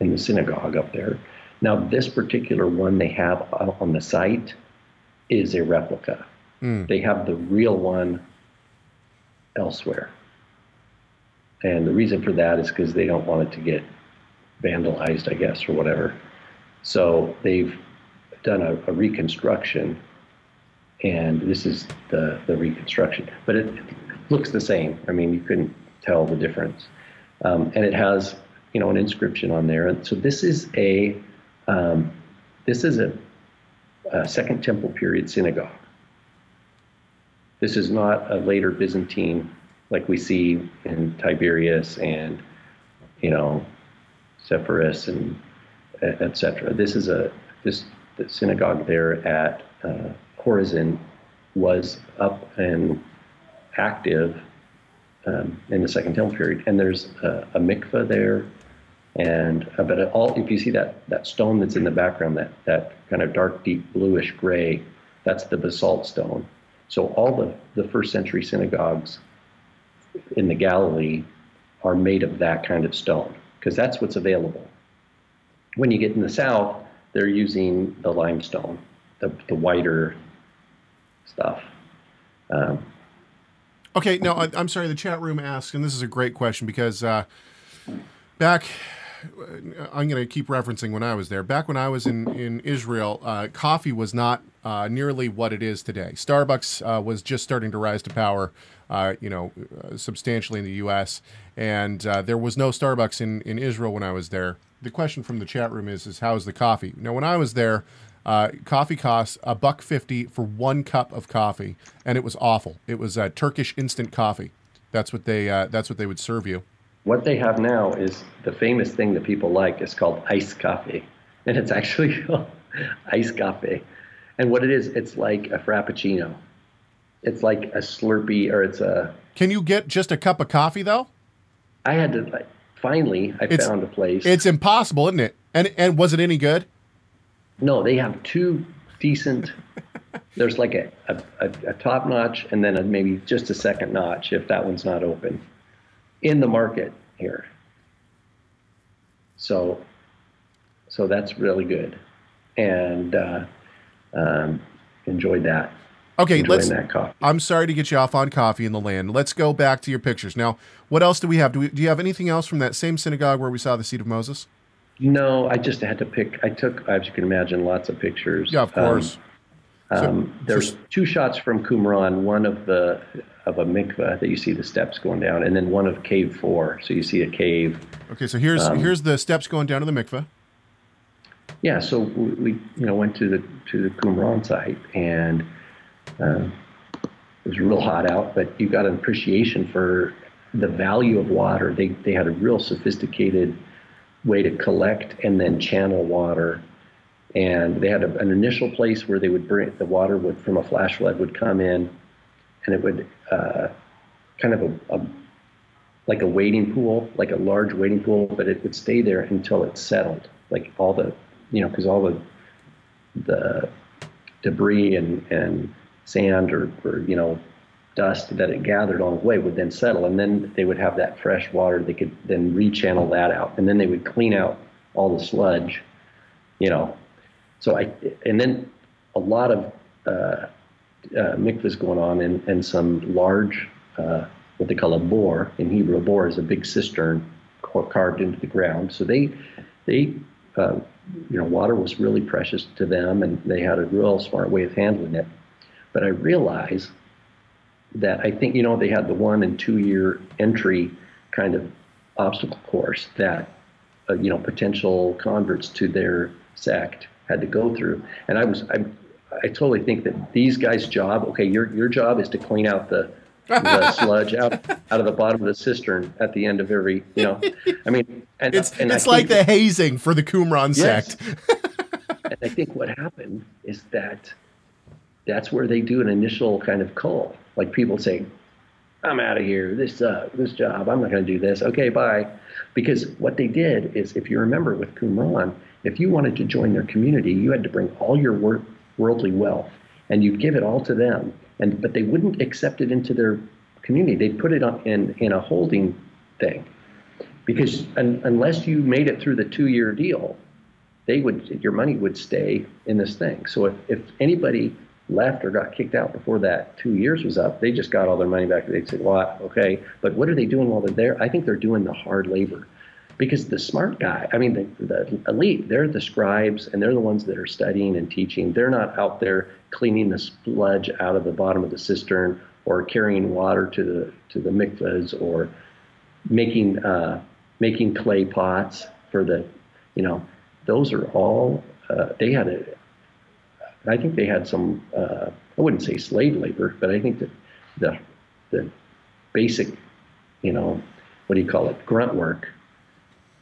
in the synagogue up there. Now, this particular one they have on the site is a replica. They have the real one elsewhere, and the reason for that is because they don't want it to get vandalized, I guess, or whatever. So they've done a, a reconstruction, and this is the, the reconstruction. But it, looks the same. I mean, you couldn't tell the difference. Um, and it has, you know, an inscription on there. And so this is a um, this is a, a Second Temple period synagogue. This is not a later Byzantine like we see in Tiberias and, you know, Sepphoris and etc. This is a this the synagogue there at uh, Chorazin was up and active um, in the Second Temple period, and there's a, a mikveh there, and uh, but all if you see that that stone that's in the background, that that kind of dark, deep bluish gray, that's the basalt stone. So all the the first century synagogues in the Galilee are made of that kind of stone because that's what's available. When you get in the south, they're using the limestone, the, the whiter stuff. Um, Okay, no, I, I'm sorry. The chat room asked, and this is a great question because uh, back, I'm going to keep referencing when I was there. Back when I was in in Israel, uh, coffee was not uh, nearly what it is today. Starbucks uh, was just starting to rise to power, uh, you know, uh, substantially in the U.S. And uh, there was no Starbucks in in Israel when I was there. The question from the chat room is, is how's the coffee? Now, when I was there. Coffee costs a buck fifty for one cup of coffee, and it was awful. It was Turkish instant coffee. That's what they. That's what they would serve you. What they have now is the famous thing that people like is called iced coffee, and it's actually (laughs) iced coffee. And what it is, it's like a frappuccino. It's like a Slurpee, or it's a. Can you get just a cup of coffee though? I had to like, finally. I It's- found a place. It's impossible, isn't it? And and was it any good? No, they have two decent. there's like a, a, a, a top notch and then a, maybe just a second notch if that one's not open in the market here. So, so that's really good, and uh, um, enjoyed that. Okay, enjoying let's. I'm sorry to get you off on coffee in the land. Let's go back to your pictures now. What else do we have? Do, we, do you have anything else from that same synagogue where we saw the seat of Moses? No, I just had to pick. I took, as you can imagine, lots of pictures. Yeah, of Um, course. So- Um, there's two shots from Qumran, one of the of a mikveh that you see the steps going down, and then one of cave four. So you see a cave. Okay, so here's um, here's the steps going down to the mikveh. Yeah, so we we, you know went to the to the Qumran site, and um, it was real hot out, but you got an appreciation for the value of water. They they had a real sophisticated way to collect and then channel water. And they had a, an initial place where they would bring the water would from a flash flood would come in, and it would uh, kind of a, a like a waiting pool, like a large waiting pool, but it would stay there until it settled. Like all the, you know, because all the the debris and, and sand or, or, you know, dust that it gathered along the way would then settle. And then they would have that fresh water. They could then rechannel that out. And then they would clean out all the sludge, you know. So I, and then a lot of uh, uh, mikvahs going on and, and some large, uh, what they call a bore in Hebrew. A bore is a big cistern carved into the ground. So they, they, uh, you know, water was really precious to them, and they had a real smart way of handling it. But I realized that I think you know they had the one and two year entry kind of obstacle course that uh, you know potential converts to their sect had to go through. And I was I, I totally think that these guys' job, okay, your your job is to clean out the the (laughs) sludge out out of the bottom of the cistern at the end of every you know. I mean, and It's and I it's like the hazing for the Qumran Yes. sect. (laughs) and I think what happened is that that's where they do an initial kind of cull. Like people say, I'm out of here. This uh, this job, I'm not going to do this. Okay, bye. Because what they did is, if you remember with Qumran, if you wanted to join their community, you had to bring all your wor- worldly wealth and you'd give it all to them. And but they wouldn't accept it into their community. They'd put it in in a holding thing because un, unless you made it through the two year deal, they would your money would stay in this thing. So if, if anybody left or got kicked out before that two years was up, they just got all their money back. They'd say, "Well, okay, but what are they doing while they're there?" I think they're doing the hard labor, because the smart guy, I mean, the, the elite, they're the scribes and they're the ones that are studying and teaching. They're not out there cleaning the sludge out of the bottom of the cistern or carrying water to the to the mikvahs or making uh, making clay pots for the, you know, those are all. Uh, they had a. I think they had some. Uh, I wouldn't say slave labor, but I think that the the basic, you know, what do you call it, grunt work,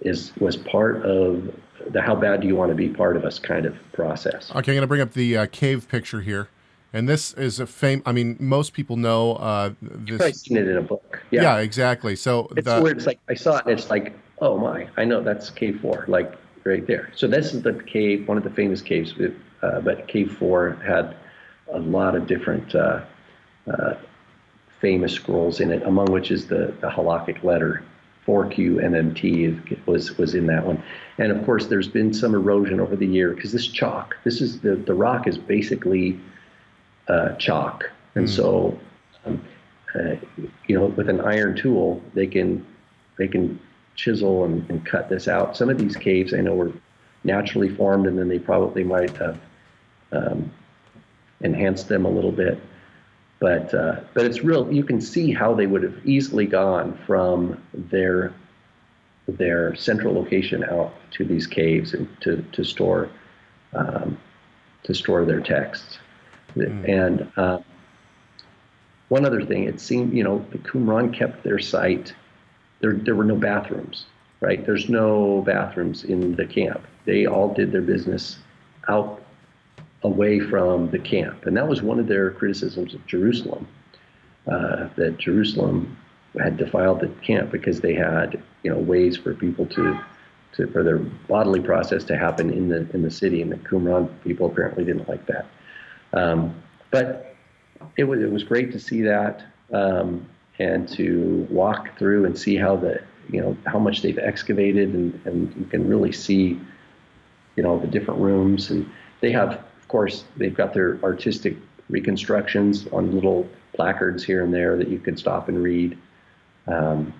is was part of the how bad do you want to be part of us kind of process. Okay, I'm going to bring up the uh, cave picture here, and this is a fame. I mean, most people know uh, this. seen it in a book. Yeah. Yeah, exactly. So it's the, where it's like I saw it and it's like, oh my, I know that's cave four, like right there. So this is the cave, one of the famous caves, uh, but cave four had a lot of different uh, uh, famous scrolls in it, among which is the, the halakhic letter 4QMMT was was in that one. And of course, there's been some erosion over the year because this chalk, this is the the rock is basically uh, chalk, and so um, uh, you know with an iron tool they can they can chisel and, and cut this out. Some of these caves I know were naturally formed, and then they probably might have um, enhanced them a little bit. But uh, but it's real. You can see how they would have easily gone from their their central location out to these caves and to to store um, to store their texts. And uh, one other thing, it seemed you know the Qumran kept their site. There there were no bathrooms, right? There's no bathrooms in the camp. They all did their business out away from the camp. And that was one of their criticisms of Jerusalem, uh, that Jerusalem had defiled the camp because they had, you know, ways for people to, to for their bodily process to happen in the in the city, and the Qumran people apparently didn't like that. Um, but it was it was great to see that um, and to walk through and see how the you know how much they've excavated, and, and you can really see, you know, the different rooms and they have course, they've got their artistic reconstructions on little placards here and there that you can stop and read. Um,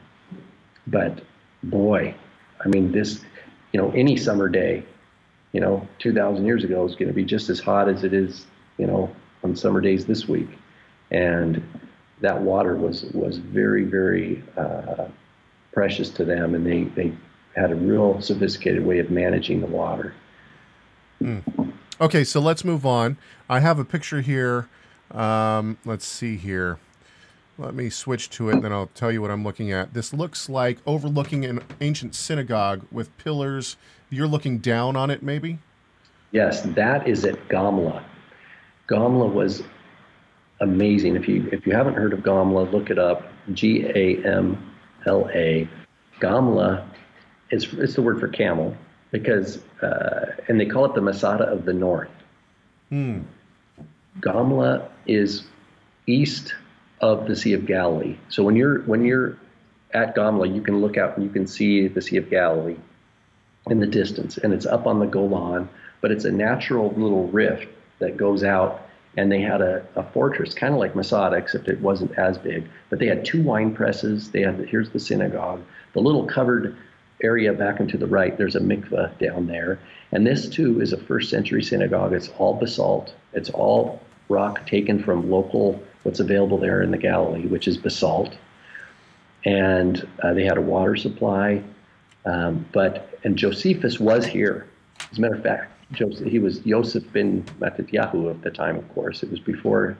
but boy, I mean, this, you know, any summer day, you know, 2,000 years ago is going to be just as hot as it is, you know, on summer days this week. And that water was was very, very uh, precious to them, and they, they had a real sophisticated way of managing the water. Okay, so let's move on. I have a picture here. Um, let's see here. Let me switch to it, and then I'll tell you what I'm looking at. This looks like overlooking an ancient synagogue with pillars. You're looking down on it, maybe? Yes, that is at Gamla. Gamla was amazing. If you if you haven't heard of Gamla, look it up. G A M L A. Gamla is it's the word for camel because uh, and they call it the Masada of the North. Gamla is east of the Sea of Galilee. So when you're when you're at Gamla, you can look out and you can see the Sea of Galilee in the distance, and it's up on the Golan, but it's a natural little rift that goes out. And they had a, a fortress, kind of like Masada, except it wasn't as big. But they had two wine presses. They had here's the synagogue, the little covered area back and to the right. There's a mikveh down there, and this too is a first century synagogue. It's all basalt. It's all rock taken from local what's available there in the Galilee, which is basalt. and uh, they had a water supply. Um, but and Josephus was here. As a matter of fact, Joseph, he was Joseph bin Mattatyahu at the time. Of course, it was before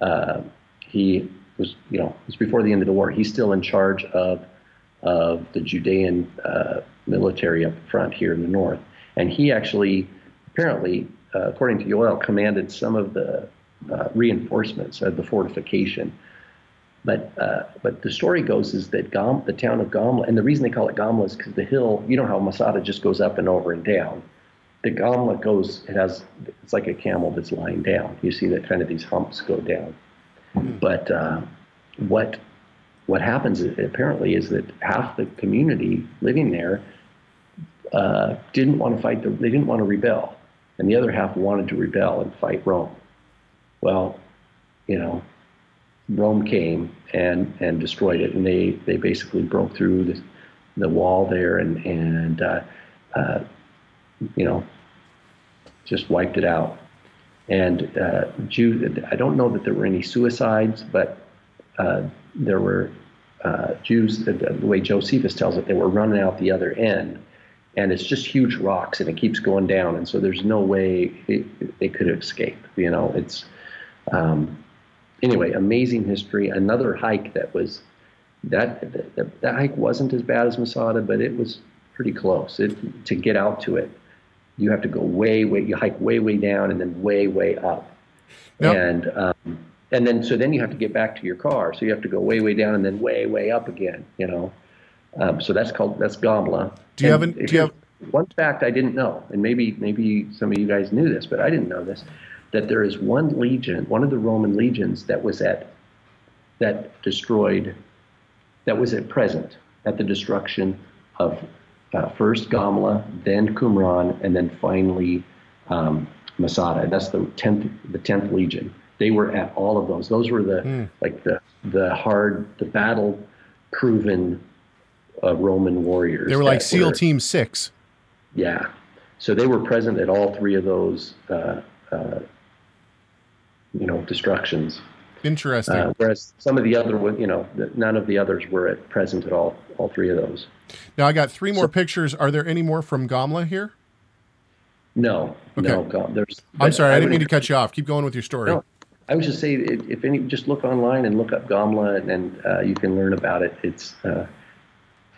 uh, he was, you know, it was before the end of the war. He's still in charge of of the Judean uh, military up front here in the north, and he actually, apparently, uh, according to Yoel, commanded some of the uh, reinforcements of the fortification. But uh, but the story goes is that Gam, the town of Gamla, and the reason they call it Gamla is because the hill, you know how Masada just goes up and over and down. The Gamla goes, it has, it's like a camel that's lying down. You see that kind of these humps go down. But uh, what what happens apparently is that half the community living there uh, didn't want to fight. The, they didn't want to rebel, and the other half wanted to rebel and fight Rome. Well, you know, Rome came and and destroyed it, and they they basically broke through the the wall there and and uh, uh, you know just wiped it out. And uh, Jew, I don't know that there were any suicides, but there were uh, Jews. The, the way Josephus tells it, they were running out the other end, and it's just huge rocks, and it keeps going down, and so there's no way it, they could escape. You know, it's um, anyway, amazing history. Another hike that was that, that that hike wasn't as bad as Masada, but it was pretty close. It, to get out to it, you have to go way, way. You hike way, way down, and then way, way up. Yep. And um, and then so then you have to get back to your car. So you have to go way, way down, and then way, way up again. You know. Um, so that's called that's Gamla. Do you have an- do you have- one fact I didn't know, and maybe maybe some of you guys knew this, but I didn't know this, that there is one legion, one of the Roman legions that was at that destroyed, that was at present at the destruction of uh, first Gamla, then Qumran, and then finally um, Masada. That's the tenth the tenth legion. They were at all of those. Those were the like the the hard, the battle proven uh, Roman warriors. They were like SEAL were- Team Six. yeah. So they were present at all three of those, uh, uh, you know, destructions. Interesting. Uh, whereas some of the other, you know, the, none of the others were at present at all, all three of those. now I got three more pictures. Are there any more from Gamla here? No, Okay. no, God, there's. I'm sorry, I, didn't mean to cut you off. Keep going with your story. No, I was just saying, if, any, just look online and look up Gamla, and, and uh, you can learn about it. It's, uh,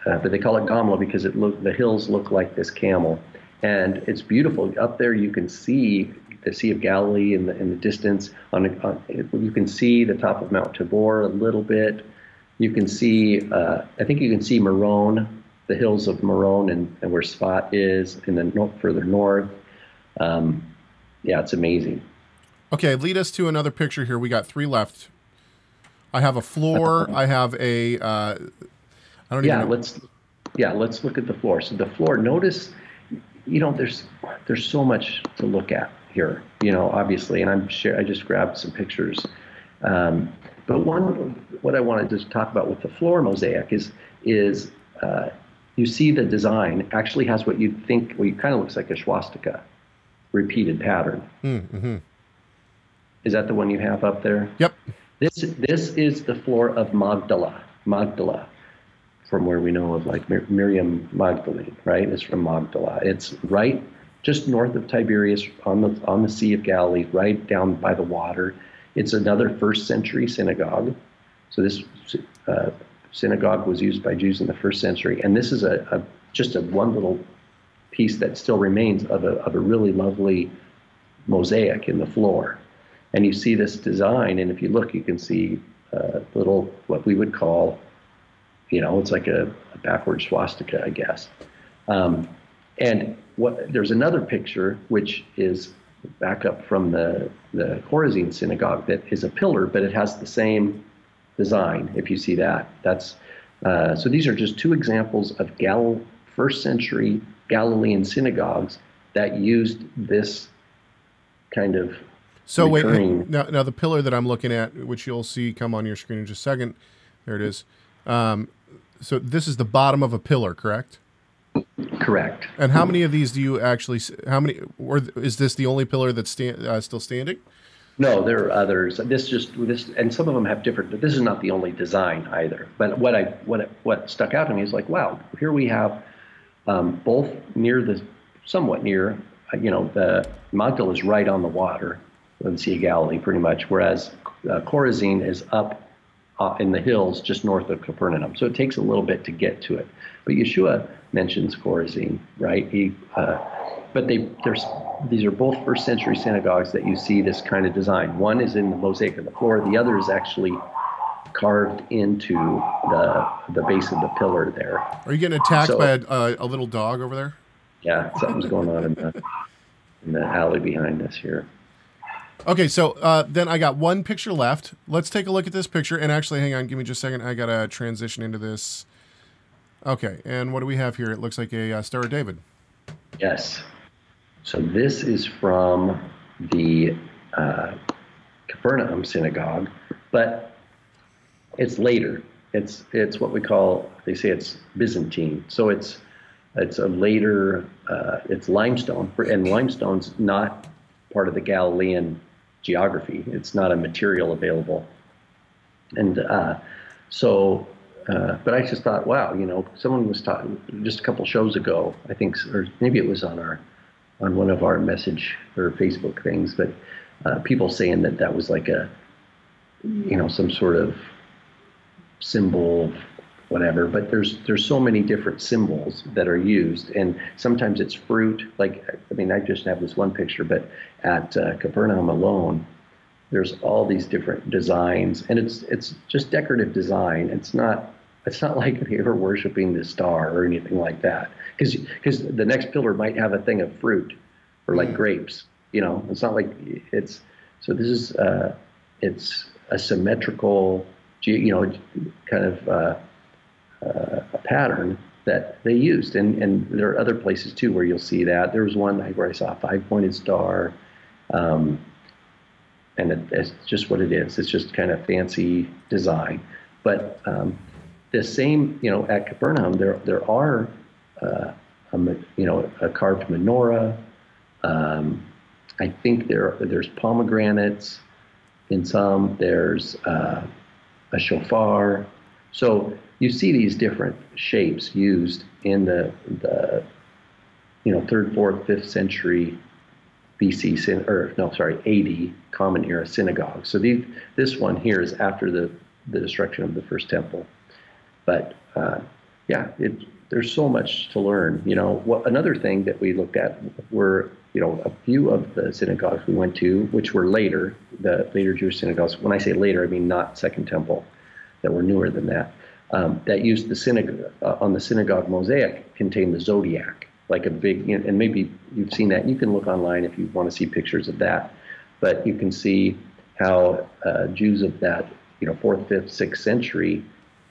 uh, but they call it Gamla because it look the hills look like this camel, and it's beautiful. Up there, you can see the Sea of Galilee in the in the distance. On, on you can see the top of Mount Tabor a little bit. You can see, uh, I think you can see Meron, the hills of Meron, and, and where Tzfat is, and then no, further north. Um, yeah, it's amazing. Okay, lead us to another picture here. We got three left. I have a floor. I have a. Uh, I don't yeah even. know. let's yeah let's look at the floor so the floor notice you know there's there's so much to look at here you know obviously and i'm sure i just grabbed some pictures um, but one what i wanted to talk about with the floor mosaic is is uh, you see the design actually has what you'd think well it kind of looks like a swastika repeated pattern Mm-hmm. Is that the one you have up there Yep. this this is the floor of Magdala. Magdala, from where we know of like Mir- Miriam Magdalene, right? It's from Magdala. It's right just north of Tiberias on the on the Sea of Galilee, right down by the water. It's another first century synagogue. So this uh, synagogue was used by Jews in the first century, and this is a, a just a one little piece that still remains of a of a really lovely mosaic in the floor. And you see this design, and if you look, you can see uh, little what we would call, you know, it's like a, a backward swastika, I guess. Um, and what there's another picture which is back up from the the Chorazin synagogue that is a pillar, but it has the same design. If you see that, that's uh, so. These are just two examples of Gal first century Galilean synagogues that used this kind of So wait, now, now the pillar that I'm looking at, which you'll see come on your screen in just a second. There it is. Um, so this is the bottom of a pillar, correct? correct. And how many of these do you actually? How many? Or is this the only pillar that's sta- uh, still standing? No, there are others. This just this, and some of them have different. But this is not the only design either. But what I what what stuck out to me is like, wow, here we have um, both near the somewhat near, uh, you know, the Magdala is right on the water of the Sea of Galilee, pretty much, whereas uh, Chorazin is up uh, in the hills just north of Capernaum. So it takes a little bit to get to it. But Yeshua mentions Chorazin, right? He, uh, but they there's these are both first century synagogues that you see this kind of design. One is in the mosaic of the floor. The other is actually carved into the the base of the pillar there. Are you getting attacked So- by a, a, a little dog over there? Yeah, something's going on in the in the alley behind us here. Okay, so uh, then I got one picture left. Let's take a look at this picture. And actually, hang on, give me just a second. I got to transition into this. Okay, and what do we have here? It looks like a uh, Star of David. Yes. So this is from the uh, Capernaum synagogue, but it's later. It's it's what we call they say it's Byzantine. So it's it's a later uh, it's limestone, and limestone's not part of the Galilean geography. It's not a material available, and uh, so. Uh, but I just thought, wow, you know, someone was talking just a couple shows ago, I think, or maybe it was on our on one of our message or Facebook things, but uh, people saying that that was like a, you know, some sort of symbol, whatever. But there's there's so many different symbols that are used, and sometimes it's fruit. Like I mean, I just have this one picture, but at uh, Capernaum alone, there's all these different designs, and it's it's just decorative design. It's not it's not like (laughs) they were worshiping the star or anything like that. Because because the next pillar might have a thing of fruit or like grapes. You know, it's not like it's so. This is uh, it's a symmetrical, you know, kind of uh, uh, a pattern that they used, and and there are other places too where you'll see that. There was one where I saw a five-pointed star. Um, and it, it's just what it is. It's just kind of fancy design. But um, the same, you know, at Capernaum, there there are, uh, a, you know, a carved menorah. Um, I think there there's pomegranates in some. There's uh, a shofar. So you see these different shapes used in the the you know third, fourth, fifth century BC, or no, sorry, AD Common Era synagogue. So these, this one here is after the, the destruction of the first temple. But uh, yeah, it, there's so much to learn. You know, what, another thing that we looked at were you know a few of the synagogues we went to, which were later, the later Jewish synagogues. When I say later, I mean not Second Temple, that were newer than that. Um, that used the synagogue uh, on the synagogue mosaic contained the zodiac, like a big, you know, and maybe you've seen that. You can look online if you want to see pictures of that, but you can see how uh, Jews of that, you know, fourth, fifth, sixth century,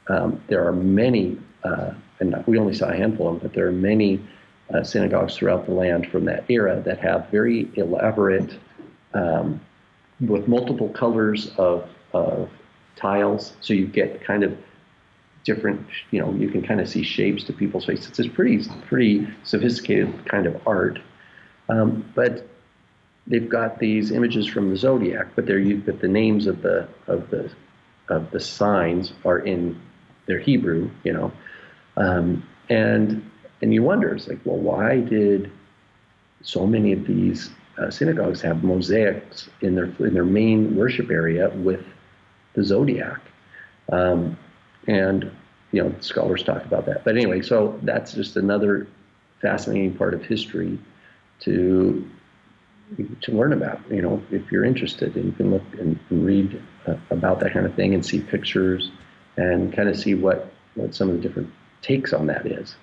um, there are many, uh, and we only saw a handful of them, but there are many uh, synagogues throughout the land from that era that have very elaborate, um, with multiple colors of, of tiles. So you get kind of different, you know, you can kind of see shapes to people's faces. It's pretty, pretty sophisticated kind of art. Um, but they've got these images from the zodiac, but they're but the names of the of the of the signs are in their Hebrew, you know, um, and and you wonder, it's like, well, why did so many of these uh, synagogues have mosaics in their in their main worship area with the zodiac? Um, and you know, scholars talk about that. But anyway, so that's just another fascinating part of history to to learn about. You know, if you're interested, and you can look and, and read uh, about that kind of thing and see pictures and kind of see what what some of the different takes on that is.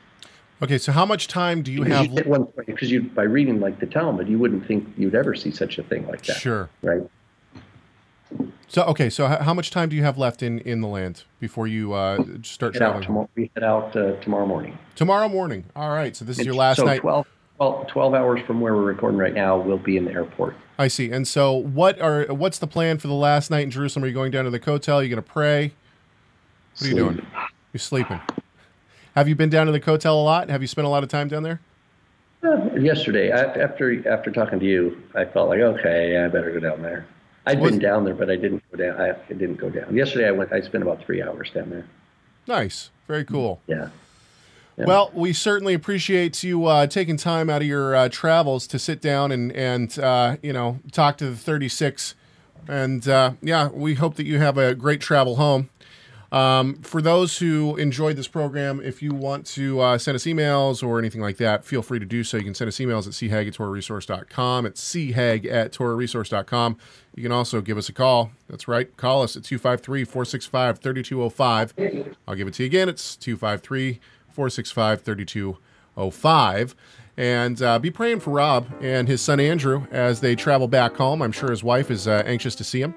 Okay, so how much time do you Because have? you get one because you by reading like the Talmud, you wouldn't think you'd ever see such a thing like that. Sure. Right. So okay, so how much time do you have left in in the land before you uh, start Head out traveling? tomorrow. We head out uh, tomorrow morning. Tomorrow morning. All right. So this is your last so night. 12, well, 12 hours from where we're recording right now, we'll be in the airport. I see. And so, what are what's the plan for the last night in Jerusalem? Are you going down to the Kotel? Are you going to pray? What are you doing? You're sleeping. Have you been down to the Kotel a lot? Have you spent a lot of time down there? Uh, yesterday, I, after after talking to you, I felt like okay, I better go down there. I'd Was- been down there, but I didn't go down. I, I didn't go down. Yesterday, I went. I spent about three hours down there. Nice. Very cool. Yeah. Well, we certainly appreciate you uh, taking time out of your uh, travels to sit down and and uh, you know talk to the 36. And uh, yeah, we hope that you have a great travel home. Um, for those who enjoyed this program, if you want to uh, send us emails or anything like that, feel free to do so. You can send us emails at chag at torahresource.com. It's chag at torahresource.com. You can also give us a call. That's right. Call us at 253 465 3205. I'll give it to you again. It's 253 465 3205. And uh, be praying for Rob and his son Andrew as they travel back home. I'm sure his wife is uh, anxious to see him.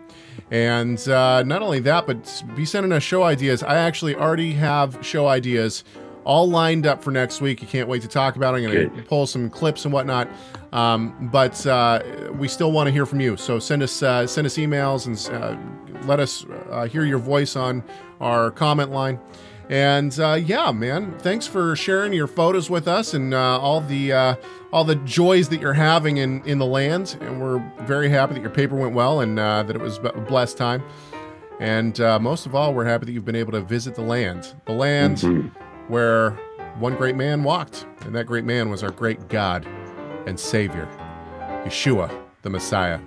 And uh, not only that, but be sending us show ideas. I actually already have show ideas all lined up for next week. You can't wait to talk about it. I'm going to pull some clips and whatnot. Um, but uh, we still want to hear from you. So send us uh, send us emails and uh, let us uh, hear your voice on our comment line. And uh, yeah, man, thanks for sharing your photos with us and uh, all the uh, all the joys that you're having in in the land. And we're very happy that your paper went well and uh, that it was a blessed time. And uh, most of all, we're happy that you've been able to visit the land, the land where one great man walked, and that great man was our great God and Savior, Yeshua, the Messiah.